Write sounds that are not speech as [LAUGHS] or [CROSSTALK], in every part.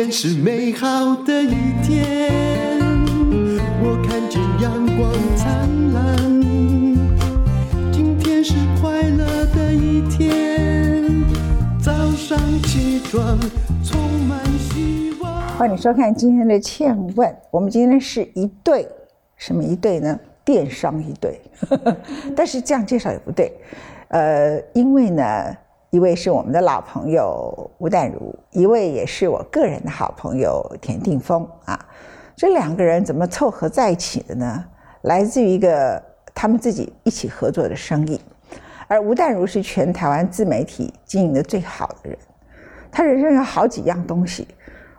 天是美好的一天，我看见阳光灿烂。今天是快乐的一天，早上起床充满希望。欢迎收看今天的《倩问》，我们今天是一对，什么一对呢？电商一对，[LAUGHS] 但是这样介绍也不对，呃，因为呢。一位是我们的老朋友吴淡如，一位也是我个人的好朋友田定峰啊。这两个人怎么凑合在一起的呢？来自于一个他们自己一起合作的生意。而吴淡如是全台湾自媒体经营的最好的人，他人生有好几样东西，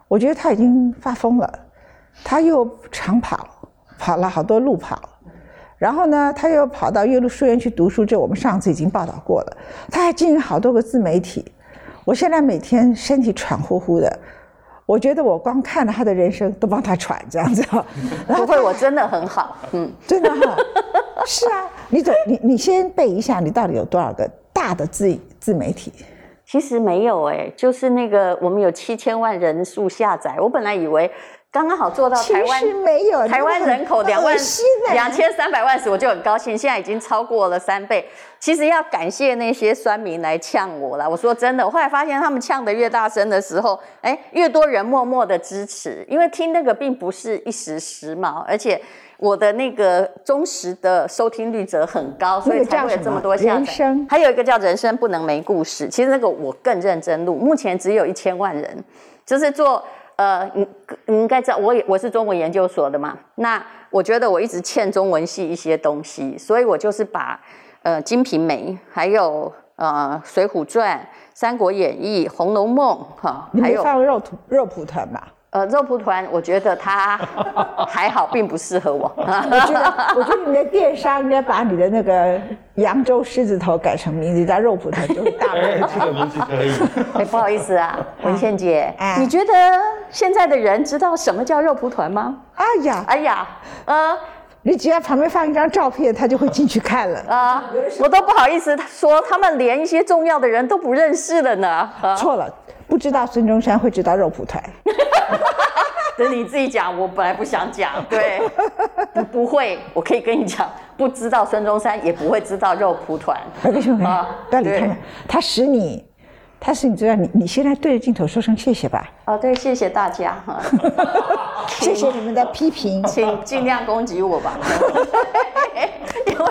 我觉得他已经发疯了。他又长跑，跑了好多路跑。然后呢，他又跑到岳麓书院去读书，这我们上次已经报道过了。他还经营好多个自媒体，我现在每天身体喘呼呼的，我觉得我光看了他的人生都帮他喘这样子。[LAUGHS] 不会，我真的很好，嗯，真的哈，是啊，你怎你你先背一下，你到底有多少个大的自自媒体？其实没有哎，就是那个我们有七千万人数下载，我本来以为。刚刚好做到台湾，没有台湾人口两万两千三百万时，我就很高兴。现在已经超过了三倍。其实要感谢那些酸民来呛我了。我说真的，我后来发现他们呛得越大声的时候，哎，越多人默默的支持。因为听那个并不是一时时髦，而且我的那个忠实的收听率则很高，所以才会有这么多下载。人生还有一个叫“人生不能没故事”，其实那个我更认真录，目前只有一千万人，就是做。呃，你你应该知道，我也我是中文研究所的嘛。那我觉得我一直欠中文系一些东西，所以我就是把呃《金瓶梅》还有呃《水浒传》《三国演义》《红楼梦》哈，还有放肉肉蒲团吧。呃，肉蒲团，我觉得它还好，并不适合我。[LAUGHS] 我觉得，我觉得你的电商应该把你的那个扬州狮子头改成名字叫肉蒲团，就是大 [LAUGHS] 问题。这个名字可以。[LAUGHS] 哎，不好意思啊，文倩姐，你觉得现在的人知道什么叫肉蒲团吗？哎呀，哎呀，呃，你只要旁边放一张照片，他就会进去看了。啊，我都不好意思说，他们连一些重要的人都不认识了呢。错了。不知道孙中山会知道肉蒲团，[LAUGHS] 等你自己讲。我本来不想讲，对，不不会。我可以跟你讲，不知道孙中山也不会知道肉蒲团。为什么？啊，对，他使你，他使你知道你。你现在对着镜头说声谢谢吧。哦，对，谢谢大家哈，[LAUGHS] 谢谢你们的批评，请尽量攻击我吧。[LAUGHS] 因为。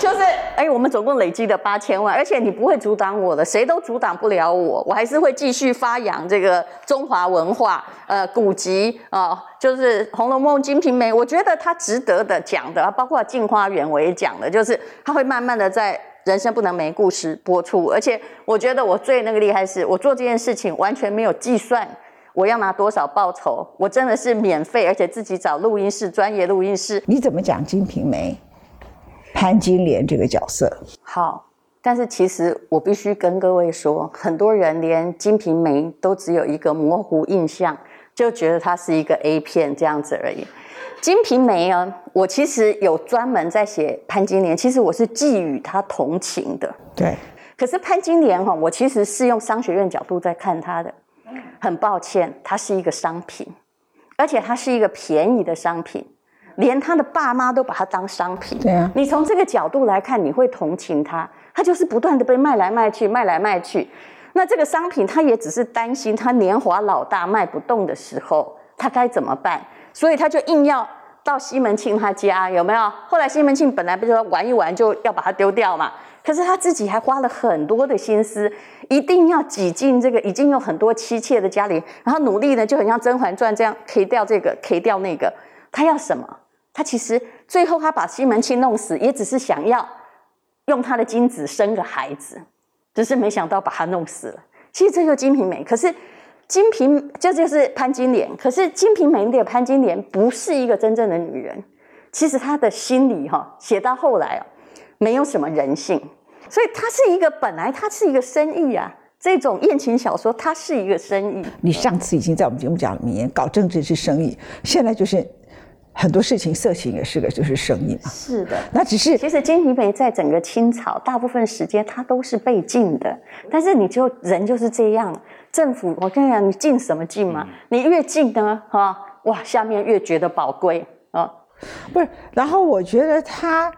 就是，哎，我们总共累积了八千万，而且你不会阻挡我的，谁都阻挡不了我，我还是会继续发扬这个中华文化，呃，古籍啊、呃，就是《红楼梦》《金瓶梅》，我觉得它值得的讲的，包括《镜花缘》我也讲了，就是它会慢慢的在《人生不能没故事》播出，而且我觉得我最那个厉害是，我做这件事情完全没有计算我要拿多少报酬，我真的是免费，而且自己找录音室，专业录音室。你怎么讲《金瓶梅》？潘金莲这个角色好，但是其实我必须跟各位说，很多人连《金瓶梅》都只有一个模糊印象，就觉得它是一个 A 片这样子而已。《金瓶梅》啊，我其实有专门在写潘金莲，其实我是寄予她同情的。对，可是潘金莲哈，我其实是用商学院角度在看她的。很抱歉，它是一个商品，而且它是一个便宜的商品。连他的爸妈都把它当商品，对啊。你从这个角度来看，你会同情他，他就是不断的被卖来卖去，卖来卖去。那这个商品，他也只是担心他年华老大卖不动的时候，他该怎么办？所以他就硬要到西门庆他家，有没有？后来西门庆本来不是说玩一玩就要把它丢掉嘛？可是他自己还花了很多的心思，一定要挤进这个已经有很多妻妾的家里，然后努力呢，就很像《甄嬛传》这样，K 掉这个，K 掉那个，他要什么？他其实最后他把西门庆弄死，也只是想要用他的精子生个孩子，只是没想到把他弄死了。其实这就金瓶梅，可是金瓶这就是潘金莲，可是金瓶梅里的潘金莲不是一个真正的女人。其实她的心里哈，写到后来啊，没有什么人性，所以它是一个本来它是一个生意啊，这种艳情小说它是一个生意。你上次已经在我们节目讲了，名言搞政治是生意，现在就是。很多事情，色情也是个就是生意嘛。是的，那只是其实金瓶梅在整个清朝大部分时间它都是被禁的，但是你就人就是这样，政府，我跟你讲，你禁什么禁嘛？你越禁呢，哈，哇，下面越觉得宝贵啊。不是，然后我觉得他，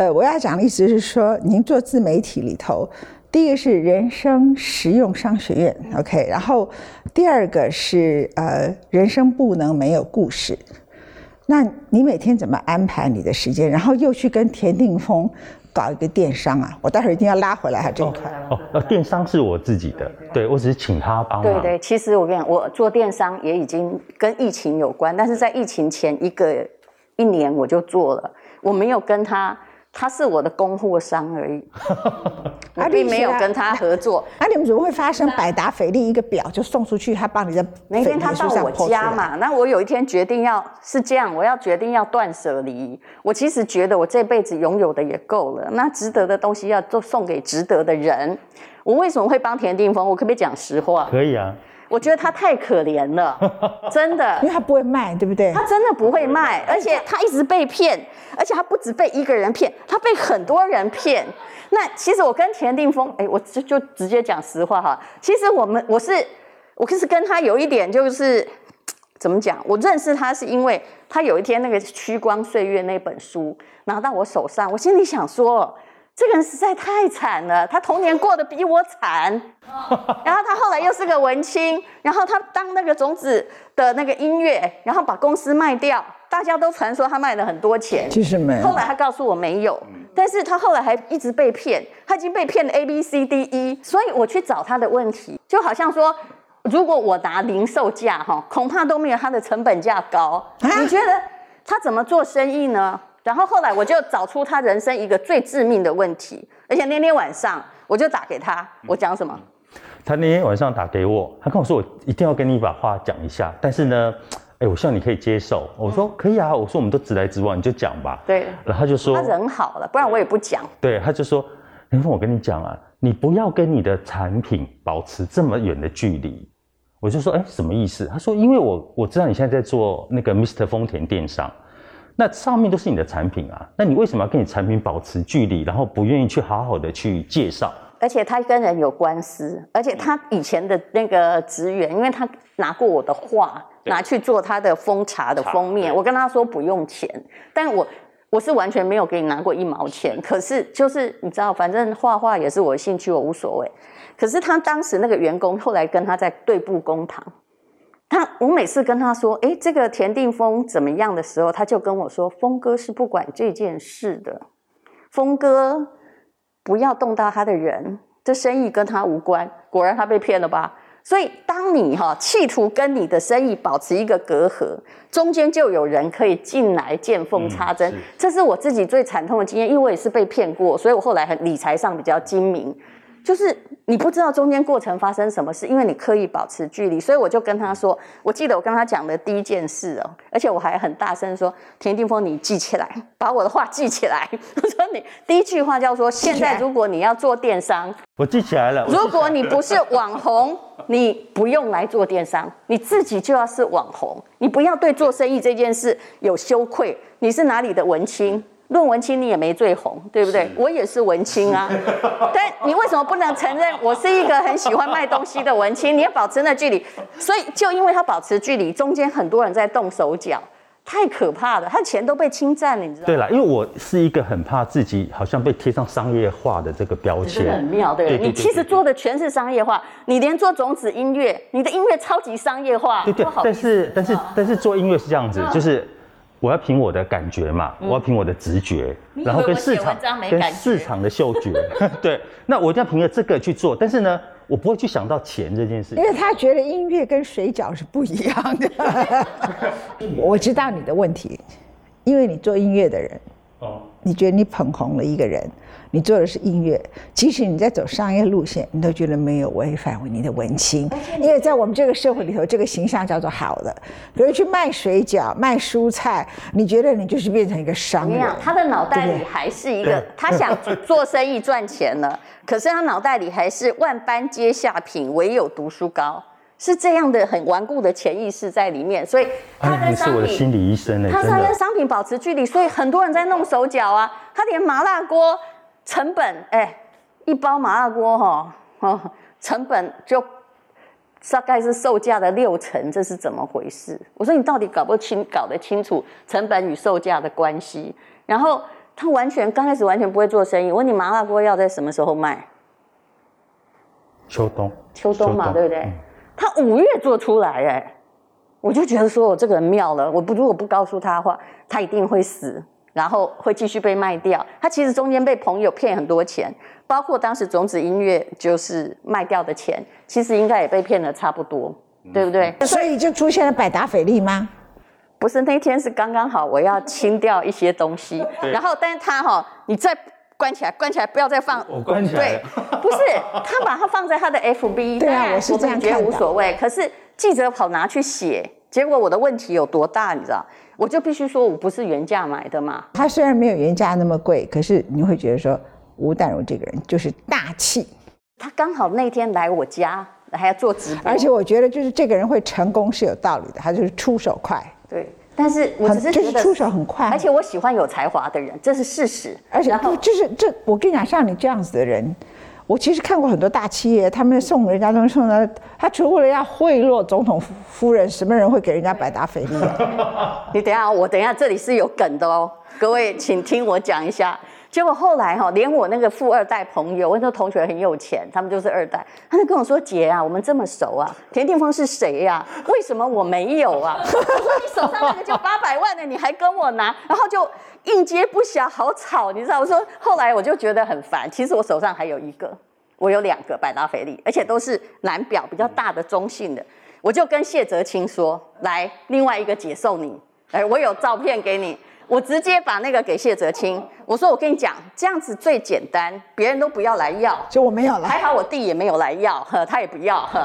呃，我要讲的意思是说，您做自媒体里头，第一个是人生实用商学院，OK，然后第二个是呃，人生不能没有故事。那你每天怎么安排你的时间？然后又去跟田定峰。搞一个电商啊！我待会儿一定要拉回来他这一块。哦，呃，电商是我自己的，对，我只是请他帮忙。对对，其实我跟你讲，我做电商也已经跟疫情有关，但是在疫情前一个一年我就做了，我没有跟他。他是我的供货商而已，[LAUGHS] 我并没有跟他合作。那、啊、你们怎么会发生百达翡丽一个表就送出去？他帮你在那天他到我家嘛？那我有一天决定要是这样，我要决定要断舍离。我其实觉得我这辈子拥有的也够了，那值得的东西要都送给值得的人。我为什么会帮田定峰？我可不可以讲实话？可以啊。我觉得他太可怜了，[LAUGHS] 真的，因为他不会卖，对不对？他真的不会卖，而且他一直被骗，而且他不止被一个人骗，他被很多人骗。那其实我跟田定峰，哎，我就就直接讲实话哈。其实我们我是我就是跟他有一点就是怎么讲？我认识他是因为他有一天那个《趋光岁月》那本书拿到我手上，我心里想说。这个人实在太惨了，他童年过得比我惨，然后他后来又是个文青，然后他当那个种子的那个音乐，然后把公司卖掉，大家都传说他卖了很多钱，其实没有。后来他告诉我没有，但是他后来还一直被骗，他已经被骗了 A B C D E，所以我去找他的问题，就好像说，如果我拿零售价哈，恐怕都没有他的成本价高，你觉得他怎么做生意呢？然后后来我就找出他人生一个最致命的问题，而且那天晚上我就打给他，我讲什么？他那天晚上打给我，他跟我说我一定要跟你把话讲一下，但是呢，哎，我希望你可以接受。我说可以啊，我说我们都直来直往，你就讲吧。对。然后他就说他人好了，不然我也不讲。对，他就说，林峰，我跟你讲啊，你不要跟你的产品保持这么远的距离。我就说，哎，什么意思？他说，因为我我知道你现在在做那个 Mr. 丰田电商。那上面都是你的产品啊，那你为什么要跟你产品保持距离，然后不愿意去好好的去介绍？而且他跟人有官司，而且他以前的那个职员，因为他拿过我的画拿去做他的封茶的封面，我跟他说不用钱，但我我是完全没有给你拿过一毛钱。可是就是你知道，反正画画也是我的兴趣，我无所谓。可是他当时那个员工后来跟他在对簿公堂。他，我每次跟他说，诶，这个田定峰怎么样的时候，他就跟我说，峰哥是不管这件事的，峰哥不要动到他的人，这生意跟他无关。果然他被骗了吧？所以当你哈企图跟你的生意保持一个隔阂，中间就有人可以进来见缝插针，这是我自己最惨痛的经验，因为我也是被骗过，所以我后来很理财上比较精明。就是你不知道中间过程发生什么事，因为你刻意保持距离，所以我就跟他说，我记得我跟他讲的第一件事哦，而且我还很大声说，田定峰，你记起来，把我的话记起来。我说你第一句话叫说，现在如果你要做电商，我记起来了。如果你不是网红，你不用来做电商，你自己就要是网红，你不要对做生意这件事有羞愧。你是哪里的文青？论文青你也没最红，对不对？我也是文青啊，[LAUGHS] 但你为什么不能承认我是一个很喜欢卖东西的文青？你要保持那距离，所以就因为他保持距离，中间很多人在动手脚，太可怕了，他的钱都被侵占了，你知道吗？对了，因为我是一个很怕自己好像被贴上商业化的这个标签，很妙，对不对？你其实做的全是商业化，你连做种子音乐，你的音乐超级商业化，对对，但是但是但是做音乐是这样子，就是。我要凭我的感觉嘛，嗯、我要凭我的直觉，然后跟市场跟市场的嗅觉，[LAUGHS] 对，那我一定要凭着这个去做。但是呢，我不会去想到钱这件事。情，因为他觉得音乐跟水饺是不一样的。[LAUGHS] 我知道你的问题，因为你做音乐的人，哦，你觉得你捧红了一个人。你做的是音乐，即使你在走商业路线，你都觉得没有违反你的文青，因为在我们这个社会里头，这个形象叫做好的。比如去卖水饺、卖蔬菜，你觉得你就是变成一个商人。他的脑袋里还是一个，[LAUGHS] 他想做生意赚钱呢，可是他脑袋里还是万般皆下品，唯有读书高，是这样的很顽固的潜意识在里面。所以他跟商品，是我的心理医生呢，他是他跟商品保持距离，所以很多人在弄手脚啊，他连麻辣锅。成本哎，一包麻辣锅哈，哦，[LAUGHS] 成本就大概是售价的六成，这是怎么回事？我说你到底搞不清，搞得清楚成本与售价的关系。然后他完全刚开始完全不会做生意。我问你麻辣锅要在什么时候卖？秋冬，秋冬嘛，对不对？嗯他五月做出来，哎，我就觉得说我这个人妙了。我不如果不告诉他的话，他一定会死，然后会继续被卖掉。他其实中间被朋友骗很多钱，包括当时种子音乐就是卖掉的钱，其实应该也被骗了差不多，对不对？所以就出现了百达翡丽吗？不是，那天是刚刚好，我要清掉一些东西，[LAUGHS] 然后但是他哈，你再。关起来，关起来，不要再放。我关起来。对，[LAUGHS] 不是他把它放在他的 FB。对啊，我是这样。觉得无所谓。可是记者跑拿去写，结果我的问题有多大，你知道？我就必须说我不是原价买的嘛。他虽然没有原价那么贵，可是你会觉得说吴淡如这个人就是大气。他刚好那天来我家，还要做直播。而且我觉得就是这个人会成功是有道理的，他就是出手快。对。但是我只是觉得就是出手很快，而且我喜欢有才华的人，这是事实。而且就是这，我跟你讲，像你这样子的人，我其实看过很多大企业，他们送人家东西送的，他除了要贿赂总统夫人，什么人会给人家百达翡丽啊？[LAUGHS] 你等一下，我等一下，这里是有梗的哦，各位请听我讲一下。结果后来哈，连我那个富二代朋友，我那个同学很有钱，他们就是二代，他就跟我说：“姐啊，我们这么熟啊，田定丰是谁呀？为什么我没有啊？” [LAUGHS] 我说：“你手上那个就八百万的，你还跟我拿？” [LAUGHS] 然后就应接不暇，好吵，你知道？我说后来我就觉得很烦。其实我手上还有一个，我有两个百达翡丽，而且都是蓝表，比较大的中性的。我就跟谢哲清说：“来，另外一个姐送你，哎，我有照片给你。”我直接把那个给谢哲清，我说我跟你讲，这样子最简单，别人都不要来要，就我没有来。还好我弟也没有来要，呵，他也不要，呵，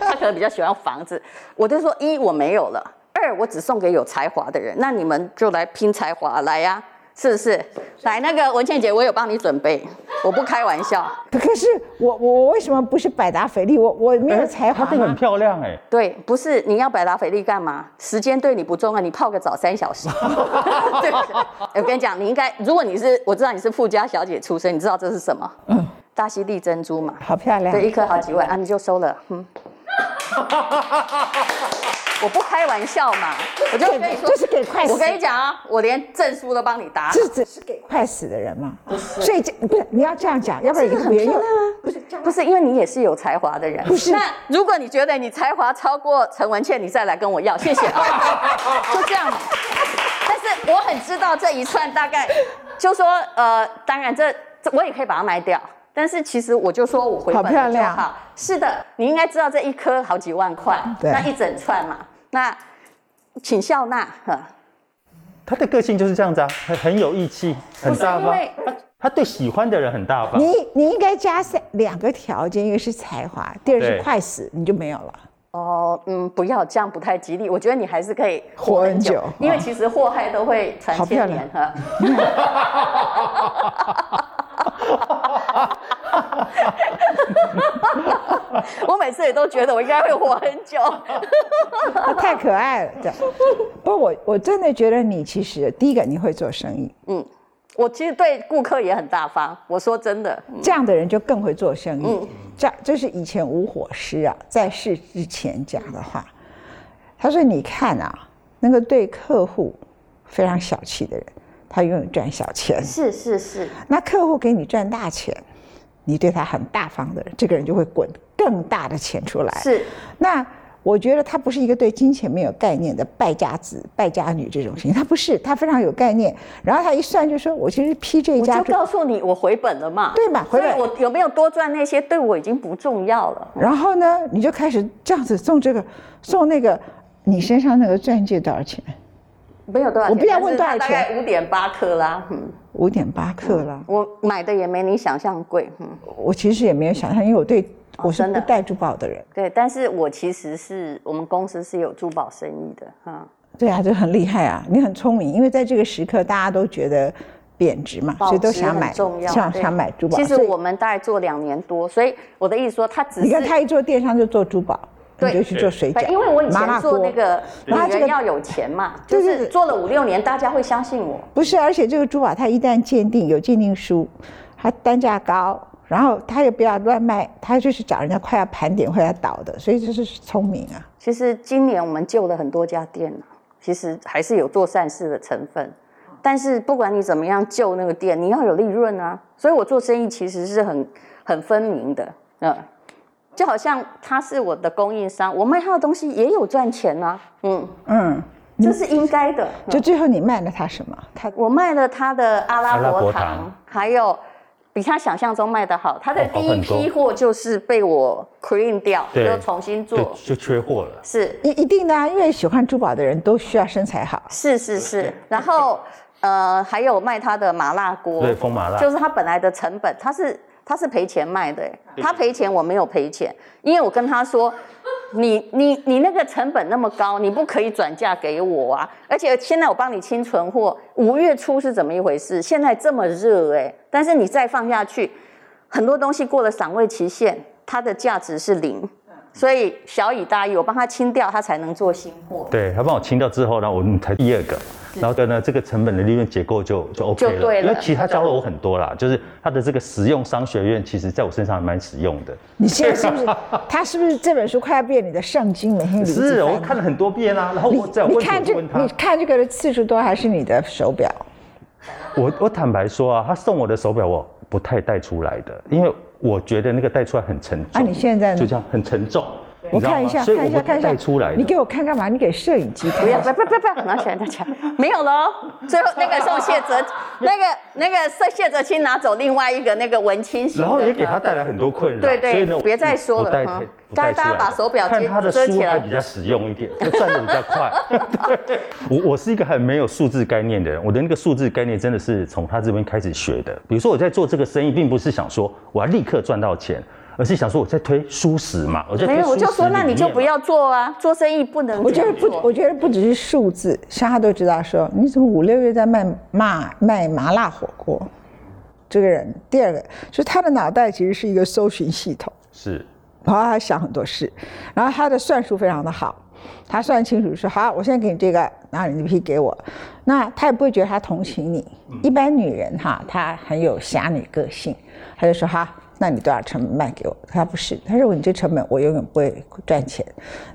他 [LAUGHS] 可能比较喜欢房子。我就说一我没有了，二我只送给有才华的人，那你们就来拼才华来呀、啊。是不是？来，那个文倩姐，我有帮你准备，我不开玩笑。可是我我为什么不是百达翡丽？我我没有才华。她很漂亮哎。对，不是你要百达翡丽干嘛？时间对你不重要，你泡个澡三小时。[LAUGHS] 对，我跟你讲，你应该，如果你是，我知道你是富家小姐出身，你知道这是什么？嗯，大溪地珍珠嘛。好漂亮。对，一颗好几万啊，你就收了。嗯。[LAUGHS] 我不开玩笑嘛，我就跟你说，这是给快死。我跟你讲啊，我连证书都帮你打。这只是给快死的人嘛？不是，所以这不是你要这样讲，要不然你很漂亮啊。不是，不是，因为你也是有才华的人。不是。那如果你觉得你才华超过陈文茜，你再来跟我要，谢谢啊。[LAUGHS] 就这样。但是我很知道这一串大概，就说呃，当然这这我也可以把它卖掉。但是其实我就说我回本了就好。好漂亮。是的，你应该知道这一颗好几万块，那一整串嘛。那请笑纳。他的个性就是这样子啊，很很有义气，很大方。他他对喜欢的人很大方。你你应该加三两个条件，一个是才华，第二是快死，你就没有了。哦，嗯，不要这样，不太吉利。我觉得你还是可以活很久，很久因为其实祸害都会传千年哈。[LAUGHS] [LAUGHS] 我每次也都觉得我应该会活很久，[LAUGHS] 太可爱了。这样，不过我我真的觉得你其实第一个你会做生意，嗯，我其实对顾客也很大方。我说真的，这样的人就更会做生意。嗯，这这是以前吴火师啊在世之前讲的话。他说：“你看啊，那个对客户非常小气的人，他永远赚小钱。是是是，那客户给你赚大钱。”你对他很大方的人，这个人就会滚更大的钱出来。是，那我觉得他不是一个对金钱没有概念的败家子、败家女这种型，他不是，他非常有概念。然后他一算就说：“我其实批这一家，我就告诉你，我回本了嘛，对嘛？回本，我有没有多赚那些，对我已经不重要了。然后呢，你就开始这样子送这个，送那个，你身上那个钻戒多少钱？没有多少钱，我不要问多少钱，大概五点八克拉，嗯。”五点八克拉，我买的也没你想象贵。嗯，我其实也没有想象，因为我对我是不戴珠宝的人。对，但是我其实是我们公司是有珠宝生意的，哈。对啊，就很厉害啊！你很聪明，因为在这个时刻大家都觉得贬值嘛，所以都想买，想想买珠宝。其实我们大概做两年多，所以我的意思说，他只是你看他一做电商就做珠宝。对，就去做水饺，因为我以前做那个女人要有钱嘛，就是做了五六年，大家会相信我。不是，而且这个珠宝它一旦鉴定有鉴定书，它单价高，然后他也不要乱卖，他就是找人家快要盘点或要倒的，所以这是聪明啊。其实今年我们救了很多家店，其实还是有做善事的成分。但是不管你怎么样救那个店，你要有利润啊。所以我做生意其实是很很分明的，嗯，就好像他是我的供应商，我卖他的东西也有赚钱啊，嗯。嗯，这是应该的。就最后你卖了他什么？他我卖了他的阿拉伯糖，还有。比他想象中卖的好，他的第一批货就是被我 clean 掉，就重新做，就缺货了。是，一一定的啊，因为喜欢珠宝的人都需要身材好。是是是，然后呃，还有卖他的麻辣锅，对，风麻辣，就是他本来的成本，他是他是赔钱卖的，他赔钱我没有赔钱，因为我跟他说。[LAUGHS] 你你你那个成本那么高，你不可以转嫁给我啊！而且现在我帮你清存货，五月初是怎么一回事？现在这么热哎，但是你再放下去，很多东西过了赏味期限，它的价值是零。所以小以大义，我帮他清掉，他才能做新货。对，他帮我清掉之后，然后我们才第二个，然后呢，这个成本的利润结构就就 OK 了。因为其实他教了我很多啦，就是他的这个实用商学院，其实在我身上还蛮实用的。你现在是不是？[LAUGHS] 他是不是这本书快要变你的圣经？每天是，我看了很多遍啊。然后我再问，你看这，你看这个的次数多，还是你的手表？我我坦白说啊，他送我的手表我不太带出来的，因为。我觉得那个带出来很沉重。啊，你现在呢？就这样很沉重。我看一下，看一下，看一下。带出来。你给我看干嘛？你给摄影机看。不要，不要，不要，不要，拿起来，拿起来。没有了。最后那个送谢哲，那个那个谢谢哲青拿走另外一个那个文青型。然后也给他带来很多困扰。对对。别再说了。哈。大家把手表看他的书还比较实用一点，就转得比较快。对。我我是一个很没有数字概念的人，我的那个数字概念真的是从他这边开始学的。比如说我在做这个生意，并不是想说我要立刻赚到钱。而是想说我在推舒适嘛，我在推。没有，我就说那你就不要做啊，做生意不能。我觉得不，我觉得不只是数字，像他都知道说，你怎么五六月在卖麻卖麻辣火锅？这个人，第二个就是他的脑袋其实是一个搜寻系统，是，然后他想很多事，然后他的算术非常的好，他算清楚说好，我现在给你这个，然后你那批给我，那他也不会觉得他同情你。一般女人哈，她很有侠女个性，她就说哈。那你多少成本卖给我？他不是，他认为你这成本我永远不会赚钱。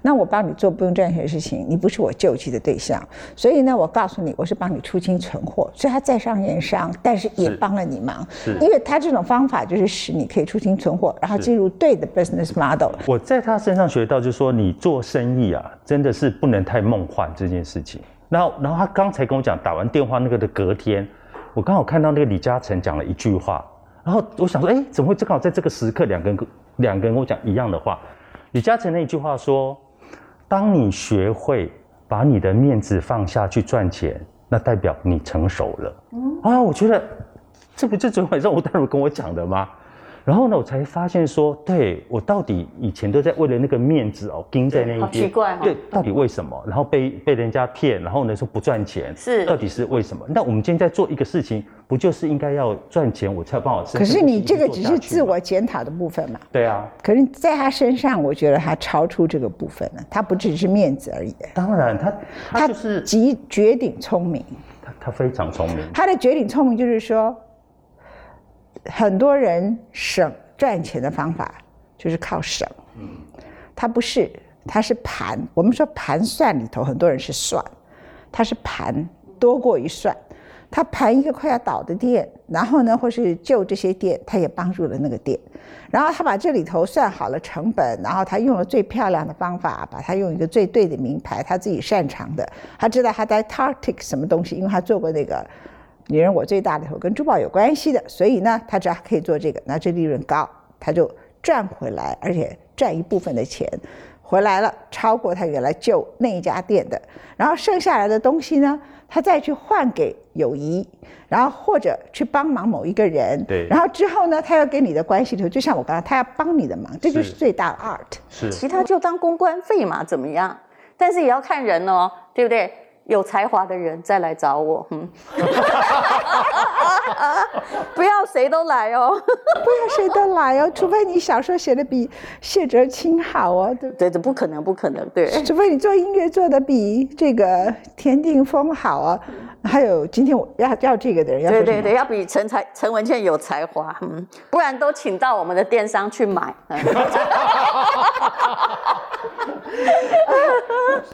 那我帮你做不用赚钱的事情，你不是我救济的对象。所以呢，我告诉你，我是帮你出清存货，所以他在商言商，但是也帮了你忙。是，因为他这种方法就是使你可以出清存货，然后进入对的 business model。我在他身上学到，就是说你做生意啊，真的是不能太梦幻这件事情。然后，然后他刚才跟我讲，打完电话那个的隔天，我刚好看到那个李嘉诚讲了一句话。然后我想说，哎，怎么会正好在这个时刻，两个人两个人跟我讲一样的话？李嘉诚那一句话说：“当你学会把你的面子放下去赚钱，那代表你成熟了。”嗯啊，我觉得这不就昨天晚上吴大如跟我讲的吗？然后呢，我才发现说，对，我到底以前都在为了那个面子哦，盯在那一边，好奇怪哦，对，到底为什么？然后被被人家骗，然后呢说不赚钱，是，到底是为什么？那我们今天在做一个事情，不就是应该要赚钱，我才有办法吃？可是你这个只是自我检讨的部分嘛？对啊。可是在他身上，我觉得他超出这个部分了，他不只是面子而已。当然，他他就是极绝顶聪明，他他非常聪明。他的绝顶聪明就是说。很多人省赚钱的方法就是靠省，嗯，他不是，他是盘。我们说盘算里头，很多人是算，他是盘多过于算。他盘一个快要倒的店，然后呢，或是救这些店，他也帮助了那个店。然后他把这里头算好了成本，然后他用了最漂亮的方法，把他用一个最对的名牌，他自己擅长的，他知道他在 Tartic 什么东西，因为他做过那个。女人我最大的头跟珠宝有关系的，所以呢，他只要可以做这个，那这利润高，他就赚回来，而且赚一部分的钱回来了，超过他原来救那一家店的，然后剩下来的东西呢，他再去换给友谊，然后或者去帮忙某一个人，对，然后之后呢，他要跟你的关系头，就像我刚才，他要帮你的忙，这就是。最大的 art，是，其他就当公关费嘛，怎么样？但是也要看人哦，对不对？有才华的人再来找我，嗯，[LAUGHS] 不要谁都来哦，[LAUGHS] 不要谁都来哦，除非你小说写的比谢哲青好哦，对对，这不可能，不可能，对，除非你做音乐做的比这个田定峰好啊，还有今天我要要这个的人要，对对对，要比陈才陈文倩有才华，嗯，不然都请到我们的电商去买。嗯。[LAUGHS]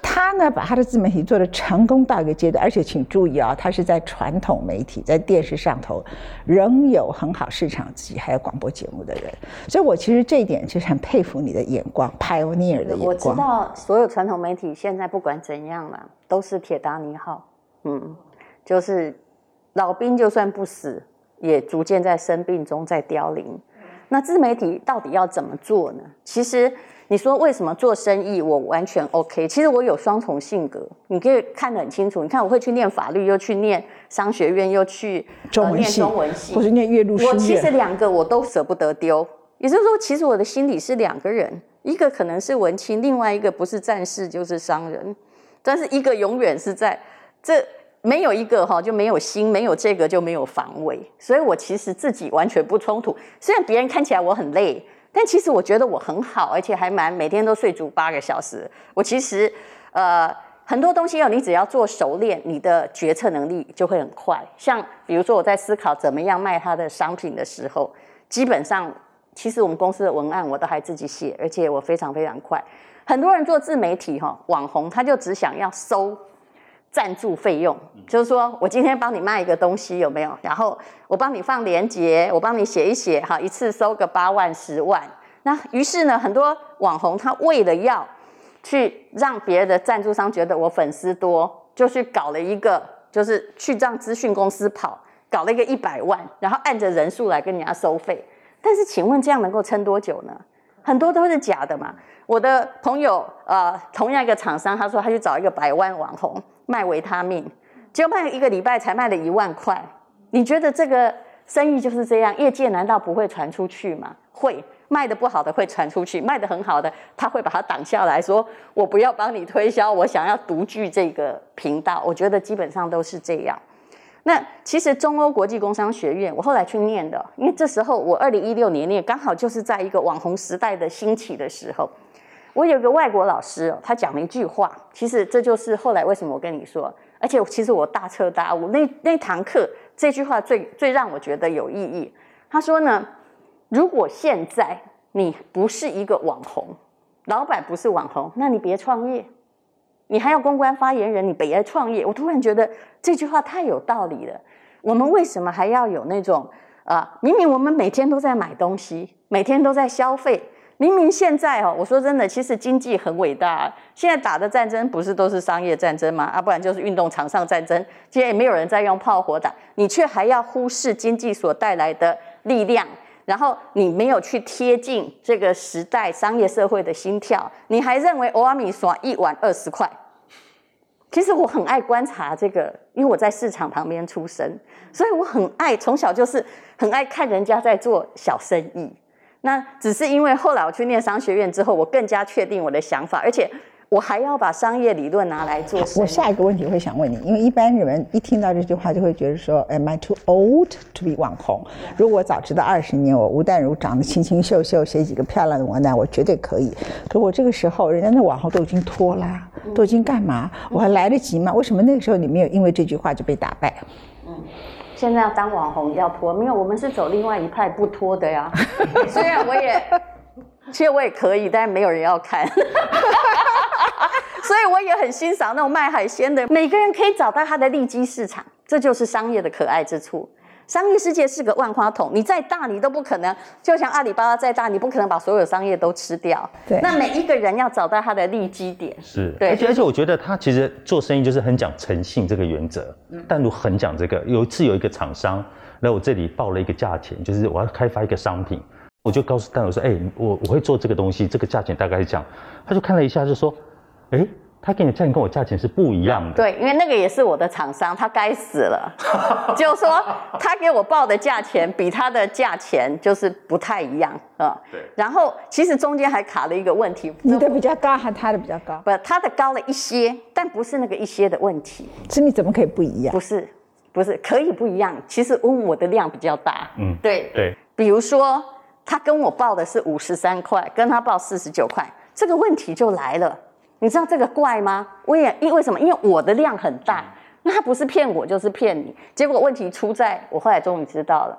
他呢，把他的自媒体做的成成功到一个阶段，而且请注意啊、他是在传统媒体，在电视上头仍有很好市场自己还有广播节目的人，所以我其实这一点其实很佩服你的眼光，pioneer 的眼光。我知道所有传统媒体现在不管怎样了，都是铁达尼号，嗯，就是老兵就算不死，也逐渐在生病中在凋零。那自媒体到底要怎么做呢？其实。你说为什么做生意我完全 OK？其实我有双重性格，你可以看得很清楚。你看我会去念法律，又去念商学院，又去中文系，呃、念中文系，或是念岳麓书院。我其实两个我都舍不得丢。也就是说，其实我的心里是两个人，一个可能是文青，另外一个不是战士就是商人。但是一个永远是在这，没有一个哈就没有心，没有这个就没有防卫。所以我其实自己完全不冲突。虽然别人看起来我很累。但其实我觉得我很好，而且还蛮每天都睡足八个小时。我其实，呃，很多东西要你只要做熟练，你的决策能力就会很快。像比如说我在思考怎么样卖他的商品的时候，基本上其实我们公司的文案我都还自己写，而且我非常非常快。很多人做自媒体哈，网红他就只想要收。赞助费用就是说我今天帮你卖一个东西有没有？然后我帮你放链接，我帮你写一写，哈，一次收个八万十万。那于是呢，很多网红他为了要去让别的赞助商觉得我粉丝多，就去搞了一个，就是去让资讯公司跑，搞了一个一百万，然后按着人数来跟人家收费。但是请问这样能够撑多久呢？很多都是假的嘛。我的朋友呃，同样一个厂商，他说他去找一个百万网红。卖维他命，结果卖一个礼拜才卖了一万块。你觉得这个生意就是这样？业界难道不会传出去吗？会，卖得不好的会传出去，卖得很好的他会把它挡下来说：“我不要帮你推销，我想要独具这个频道。”我觉得基本上都是这样。那其实中欧国际工商学院，我后来去念的，因为这时候我二零一六年念，刚好就是在一个网红时代的兴起的时候。我有个外国老师，他讲了一句话，其实这就是后来为什么我跟你说，而且其实我大彻大悟。那那堂课这句话最最让我觉得有意义。他说呢，如果现在你不是一个网红，老板不是网红，那你别创业，你还要公关发言人，你别创业。我突然觉得这句话太有道理了。我们为什么还要有那种啊？明明我们每天都在买东西，每天都在消费。明明现在哦，我说真的，其实经济很伟大。现在打的战争不是都是商业战争吗？啊，不然就是运动场上战争。既然也没有人在用炮火打，你却还要忽视经济所带来的力量，然后你没有去贴近这个时代商业社会的心跳，你还认为蚵仔面线一碗二十块。其实我很爱观察这个，因为我在市场旁边出生，所以我很爱从小就是很爱看人家在做小生意。那只是因为后来我去念商学院之后，我更加确定我的想法，而且我还要把商业理论拿来做。我下一个问题会想问你，因为一般人一听到这句话就会觉得说，Am I too old to be 网红？如果我早知道二十年，我吴淡如长得清清秀秀，写几个漂亮的文案，我绝对可以。可我这个时候，人家那网红都已经脱啦，都已经干嘛？我还来得及吗？为什么那个时候你没有因为这句话就被打败？嗯。现在要当网红要脱，没有，我们是走另外一派不脱的呀。[LAUGHS] 虽然我也，[LAUGHS] 其实我也可以，但是没有人要看。[LAUGHS] 所以我也很欣赏那种卖海鲜的，每个人可以找到他的利基市场，这就是商业的可爱之处。商业世界是个万花筒，你再大你都不可能，就像阿里巴巴再大，你不可能把所有商业都吃掉。对，那每一个人要找到他的利基点。是，对。而且而且，我觉得他其实做生意就是很讲诚信这个原则。嗯。淡如很讲这个。有一次有一个厂商来我这里报了一个价钱，就是我要开发一个商品，我就告诉淡如说：“哎、欸，我我会做这个东西，这个价钱大概是这样。”他就看了一下，就说：“哎、欸，他给你的价钱跟我价钱是不一样的。对，因为那个也是我的厂商，他该死了，[LAUGHS] 就是说他给我报的价钱比他的价钱就是不太一样啊。对。然后其实中间还卡了一个问题，你的比较高还是他的比较高？不，他的高了一些，但不是那个一些的问题。是你怎么可以不一样？不是，不是可以不一样。其实问我的量比较大。嗯，对对。比如说他跟我报的是五十三块，跟他报四十九块，这个问题就来了。你知道这个怪吗？我也因为什么？因为我的量很大，[LAUGHS] 那他不是骗我就是骗你。结果问题出在我后来终于知道了，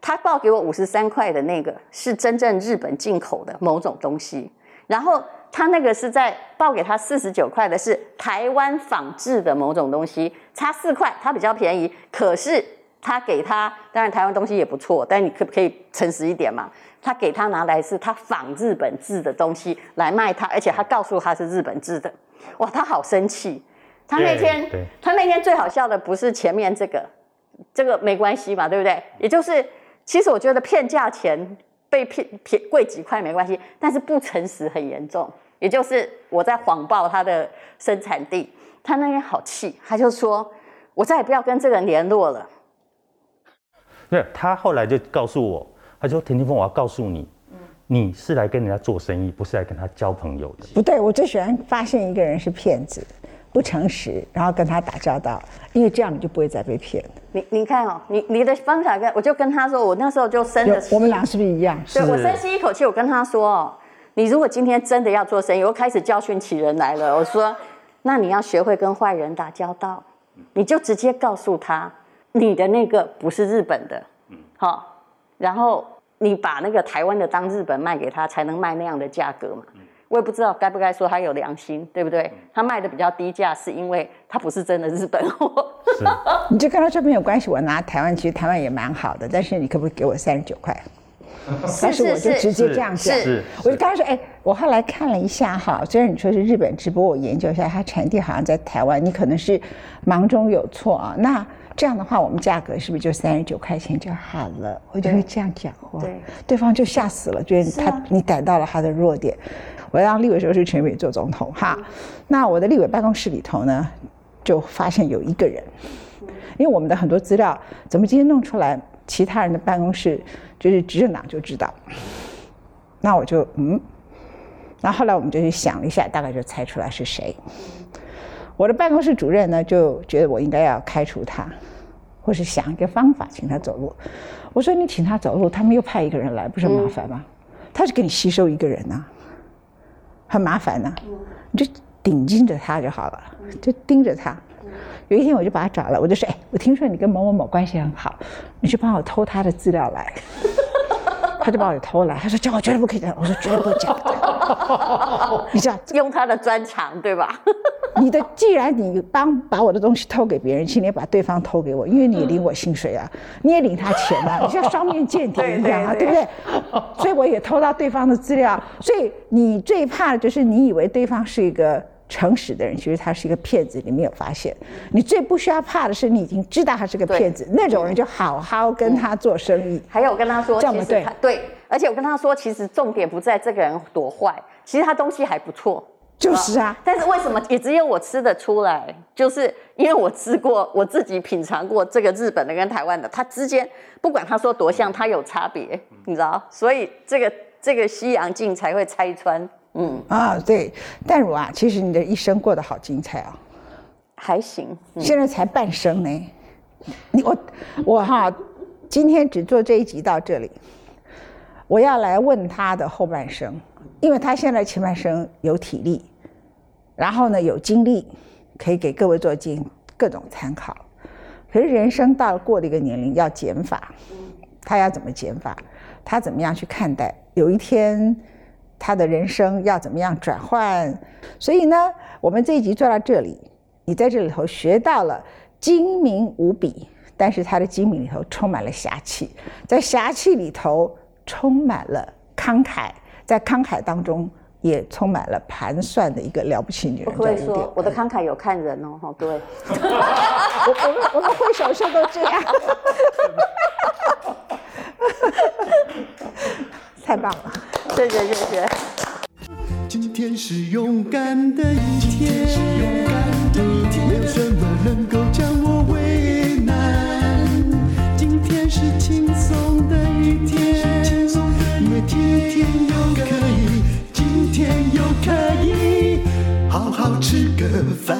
他报给我五十三块的那个是真正日本进口的某种东西，然后他那个是在报给他四十九块的是台湾仿制的某种东西，差四块，他比较便宜。可是他给他，当然台湾东西也不错，但你可不可以诚实一点嘛？他给他拿来是他仿日本制的东西来卖他，而且他告诉他是日本制的，哇，他好生气。他那天，他那天最好笑的不是前面这个，这个没关系嘛，对不对？也就是，其实我觉得骗价钱被骗骗贵几块没关系，但是不诚实很严重。也就是我在谎报他的生产地，他那天好气，他就说，我再也不要跟这个人联络了。对，他后来就告诉我。他说：“田定峰，我要告诉你，你是来跟人家做生意，不是来跟他交朋友的。不对，我最喜欢发现一个人是骗子，不诚实，然后跟他打交道，因为这样你就不会再被骗。你你看哦，你你的方法跟我就跟他说，我那时候就深的，我们俩是不是一样？对，我深吸一口气，我跟他说哦，你如果今天真的要做生意，我开始教训起人来了。我说，那你要学会跟坏人打交道，你就直接告诉他，你的那个不是日本的，嗯，好。”然后你把那个台湾的当日本卖给他，才能卖那样的价格嘛？我也不知道该不该说他有良心，对不对？他卖的比较低价，是因为他不是真的日本货。是，[LAUGHS] 你就跟他说没有关系，我拿台湾，其实台湾也蛮好的，但是你可不可以给我三十九块？但是我就直接这样讲，我就跟他说，哎，我后来看了一下哈，虽然你说是日本直播，我研究一下，它产地好像在台湾，你可能是忙中有错啊，那。这样的话，我们价格是不是就三十九块钱就好了？我就会这样讲话，对，对方就吓死了，觉得他、啊、你逮到了他的弱点。我让立委时候是陈水扁做总统哈，那我的立委办公室里头呢，就发现有一个人，因为我们的很多资料怎么今天弄出来，其他人的办公室就是执政党就知道。那我就嗯，那后来我们就去想了一下，大概就猜出来是谁。我的办公室主任呢，就觉得我应该要开除他。或是想一个方法请他走路，我说你请他走路，他们又派一个人来，不是很麻烦吗？他是给你吸收一个人呐，很麻烦呐，你就顶盯着他就好了，就盯着他。有一天我就把他找了，我就说：“哎，我听说你跟某某某关系很好，你去帮我偷他的资料来。”他就把我给偷来，他说：“叫我绝对不可以这样。”我说：“绝对不会这样。”你知道 [LAUGHS] 用他的专长对吧？[LAUGHS] 你的既然你帮把我的东西偷给别人，请你也把对方偷给我，因为你领我薪水啊，你也领他钱啊，[LAUGHS] 你像双面间谍一样啊，对不对？所以我也偷到对方的资料。所以你最怕的就是你以为对方是一个诚实的人，其实他是一个骗子，你没有发现。你最不需要怕的是你已经知道他是个骗子，那种人就好好跟他做生意。还有我跟他说，这样对对，而且我跟他说，其实重点不在这个人多坏，其实他东西还不错。就是啊，但是为什么也只有我吃得出来？就是因为我吃过，我自己品尝过这个日本的跟台湾的，它之间不管他说多像，它有差别，你知道？所以这个这个西洋镜才会拆穿。嗯啊，对，淡如啊，其实你的一生过得好精彩啊，还行，嗯、现在才半生呢。你我我哈，今天只做这一集到这里，我要来问他的后半生。因为他现在前半生有体力，然后呢有精力，可以给各位做进各种参考。可是人生到了过了一个年龄要减法，他要怎么减法？他怎么样去看待？有一天他的人生要怎么样转换？所以呢，我们这一集做到这里，你在这里头学到了精明无比，但是他的精明里头充满了侠气，在侠气里头充满了慷慨。在慷慨当中，也充满了盘算的一个了不起女人。我会说，我的慷慨有看人哦，哈，各位。我 [LAUGHS] [LAUGHS] 我们我们会手势都这样。太棒了。谢谢谢谢。今天是勇敢的一天没有什么能够将我为难。今天是轻松的一天因为今天又可以今天又可以好好吃个饭。